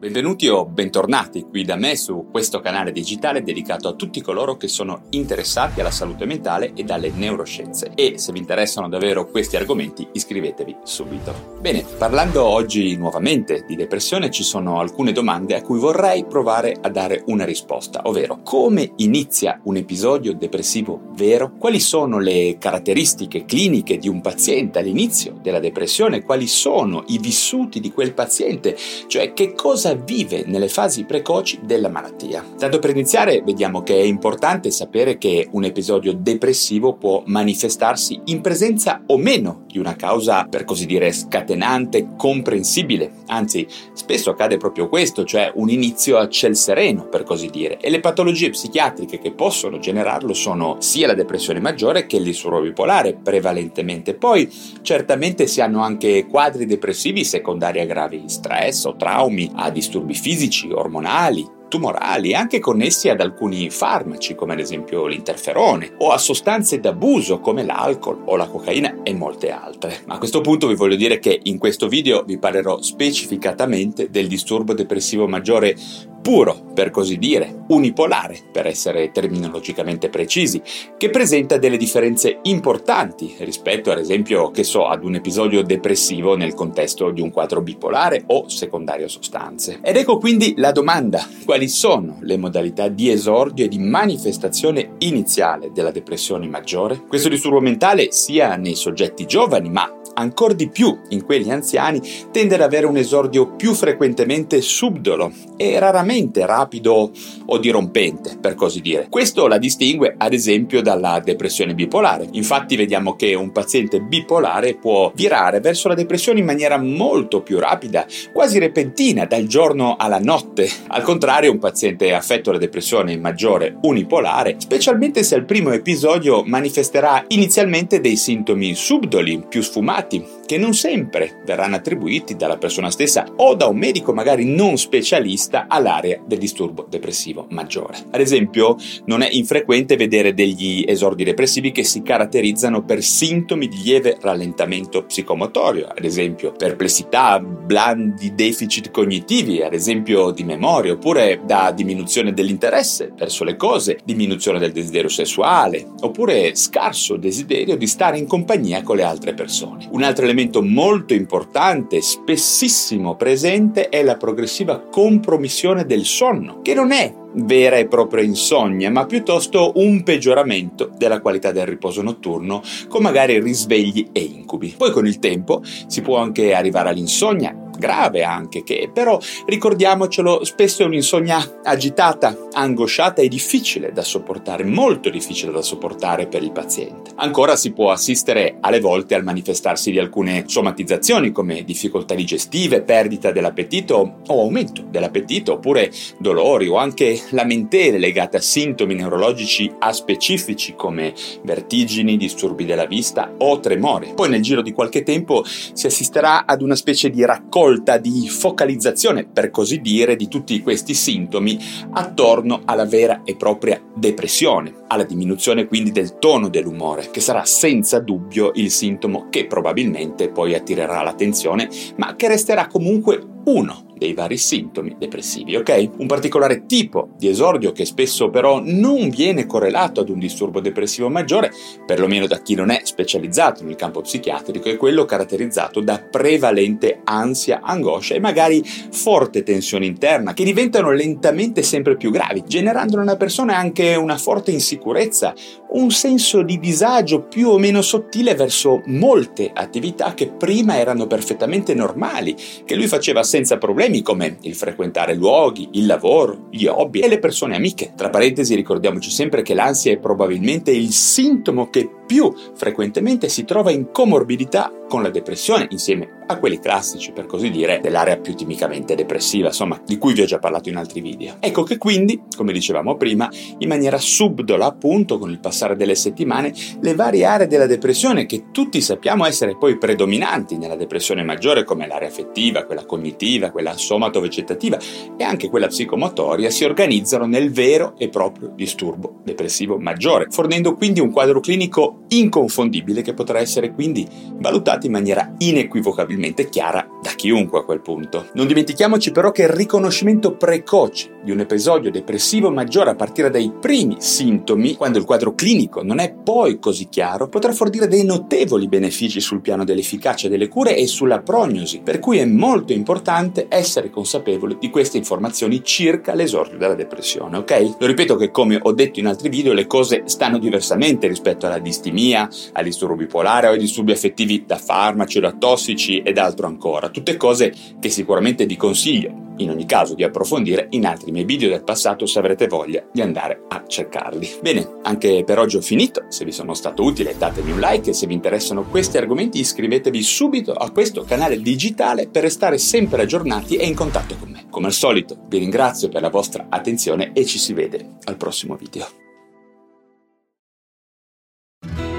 Benvenuti o bentornati qui da me su questo canale digitale dedicato a tutti coloro che sono interessati alla salute mentale e alle neuroscienze. E se vi interessano davvero questi argomenti, iscrivetevi subito. Bene, parlando oggi nuovamente di depressione, ci sono alcune domande a cui vorrei provare a dare una risposta, ovvero come inizia un episodio depressivo vero? Quali sono le caratteristiche cliniche di un paziente all'inizio della depressione? Quali sono i vissuti di quel paziente? Cioè che cosa vive nelle fasi precoci della malattia. Tanto per iniziare vediamo che è importante sapere che un episodio depressivo può manifestarsi in presenza o meno di una causa per così dire scatenante, comprensibile, anzi spesso accade proprio questo, cioè un inizio a ciel sereno per così dire. E le patologie psichiatriche che possono generarlo sono sia la depressione maggiore che il disturbo bipolare prevalentemente, poi certamente si hanno anche quadri depressivi secondari a gravi stress o traumi, a disturbi fisici, ormonali, tumorali, anche connessi ad alcuni farmaci, come ad esempio l'interferone, o a sostanze d'abuso come l'alcol o la cocaina e molte altre. Ma a questo punto vi voglio dire che in questo video vi parlerò specificatamente del disturbo depressivo maggiore puro, per così dire, unipolare, per essere terminologicamente precisi, che presenta delle differenze importanti rispetto, ad esempio, che so, ad un episodio depressivo nel contesto di un quadro bipolare o secondario sostanze. Ed ecco quindi la domanda, quali sono le modalità di esordio e di manifestazione iniziale della depressione maggiore? Questo disturbo mentale sia nei soggetti giovani, ma ancora di più in quelli anziani, tende ad avere un esordio più frequentemente subdolo e raramente rapido o dirompente, per così dire. Questo la distingue ad esempio dalla depressione bipolare. Infatti vediamo che un paziente bipolare può virare verso la depressione in maniera molto più rapida, quasi repentina, dal giorno alla notte. Al contrario, un paziente affetto da depressione maggiore unipolare, specialmente se al primo episodio manifesterà inizialmente dei sintomi subdoli, più sfumati, team. Che non sempre verranno attribuiti dalla persona stessa o da un medico magari non specialista all'area del disturbo depressivo maggiore. Ad esempio, non è infrequente vedere degli esordi depressivi che si caratterizzano per sintomi di lieve rallentamento psicomotorio, ad esempio perplessità, blandi deficit cognitivi, ad esempio di memoria, oppure da diminuzione dell'interesse verso le cose, diminuzione del desiderio sessuale, oppure scarso desiderio di stare in compagnia con le altre persone. Un altro elemento molto importante, spessissimo presente, è la progressiva compromissione del sonno, che non è vera e propria insonnia, ma piuttosto un peggioramento della qualità del riposo notturno, con magari risvegli e incubi. Poi con il tempo si può anche arrivare all'insonnia, grave anche che, però ricordiamocelo, spesso è un'insonnia agitata, angosciata e difficile da sopportare, molto difficile da sopportare per il paziente. Ancora si può assistere alle volte al manifestarsi di alcune somatizzazioni come difficoltà digestive, perdita dell'appetito o aumento dell'appetito, oppure dolori o anche lamentele legate a sintomi neurologici aspecifici come vertigini, disturbi della vista o tremore. Poi nel giro di qualche tempo si assisterà ad una specie di raccolta sorta di focalizzazione, per così dire, di tutti questi sintomi attorno alla vera e propria depressione, alla diminuzione quindi del tono dell'umore, che sarà senza dubbio il sintomo che probabilmente poi attirerà l'attenzione, ma che resterà comunque uno dei vari sintomi depressivi, ok? Un particolare tipo di esordio che spesso però non viene correlato ad un disturbo depressivo maggiore, perlomeno da chi non è specializzato nel campo psichiatrico, è quello caratterizzato da prevalente ansia, angoscia e magari forte tensione interna, che diventano lentamente sempre più gravi, generando nella persona anche una forte insicurezza, un senso di disagio più o meno sottile verso molte attività che prima erano perfettamente normali, che lui faceva senza problemi come il frequentare luoghi, il lavoro, gli hobby e le persone amiche. Tra parentesi ricordiamoci sempre che l'ansia è probabilmente il sintomo che più frequentemente si trova in comorbidità con la depressione, insieme a quelli classici, per così dire, dell'area più timicamente depressiva, insomma, di cui vi ho già parlato in altri video. Ecco che quindi, come dicevamo prima, in maniera subdola, appunto, con il passare delle settimane, le varie aree della depressione, che tutti sappiamo essere poi predominanti nella depressione maggiore, come l'area affettiva, quella cognitiva, quella somato-vegetativa e anche quella psicomotoria, si organizzano nel vero e proprio disturbo depressivo maggiore, fornendo quindi un quadro clinico inconfondibile che potrà essere quindi valutato in maniera inequivocabilmente chiara da chiunque a quel punto. Non dimentichiamoci però che il riconoscimento precoce di un episodio depressivo maggiore a partire dai primi sintomi, quando il quadro clinico non è poi così chiaro, potrà fornire dei notevoli benefici sul piano dell'efficacia delle cure e sulla prognosi, per cui è molto importante essere consapevoli di queste informazioni circa l'esordio della depressione, ok? Lo ripeto che come ho detto in altri video le cose stanno diversamente rispetto alla distimia, al disturbo bipolare o ai disturbi affettivi da farmaci da tossici ed altro ancora, tutte cose che sicuramente vi consiglio in ogni caso di approfondire in altri miei video del passato se avrete voglia di andare a cercarli. Bene, anche per oggi ho finito, se vi sono stato utile datemi un like e se vi interessano questi argomenti iscrivetevi subito a questo canale digitale per restare sempre aggiornati e in contatto con me. Come al solito vi ringrazio per la vostra attenzione e ci si vede al prossimo video.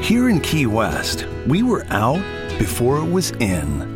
Here in Key West, we were out before it was in.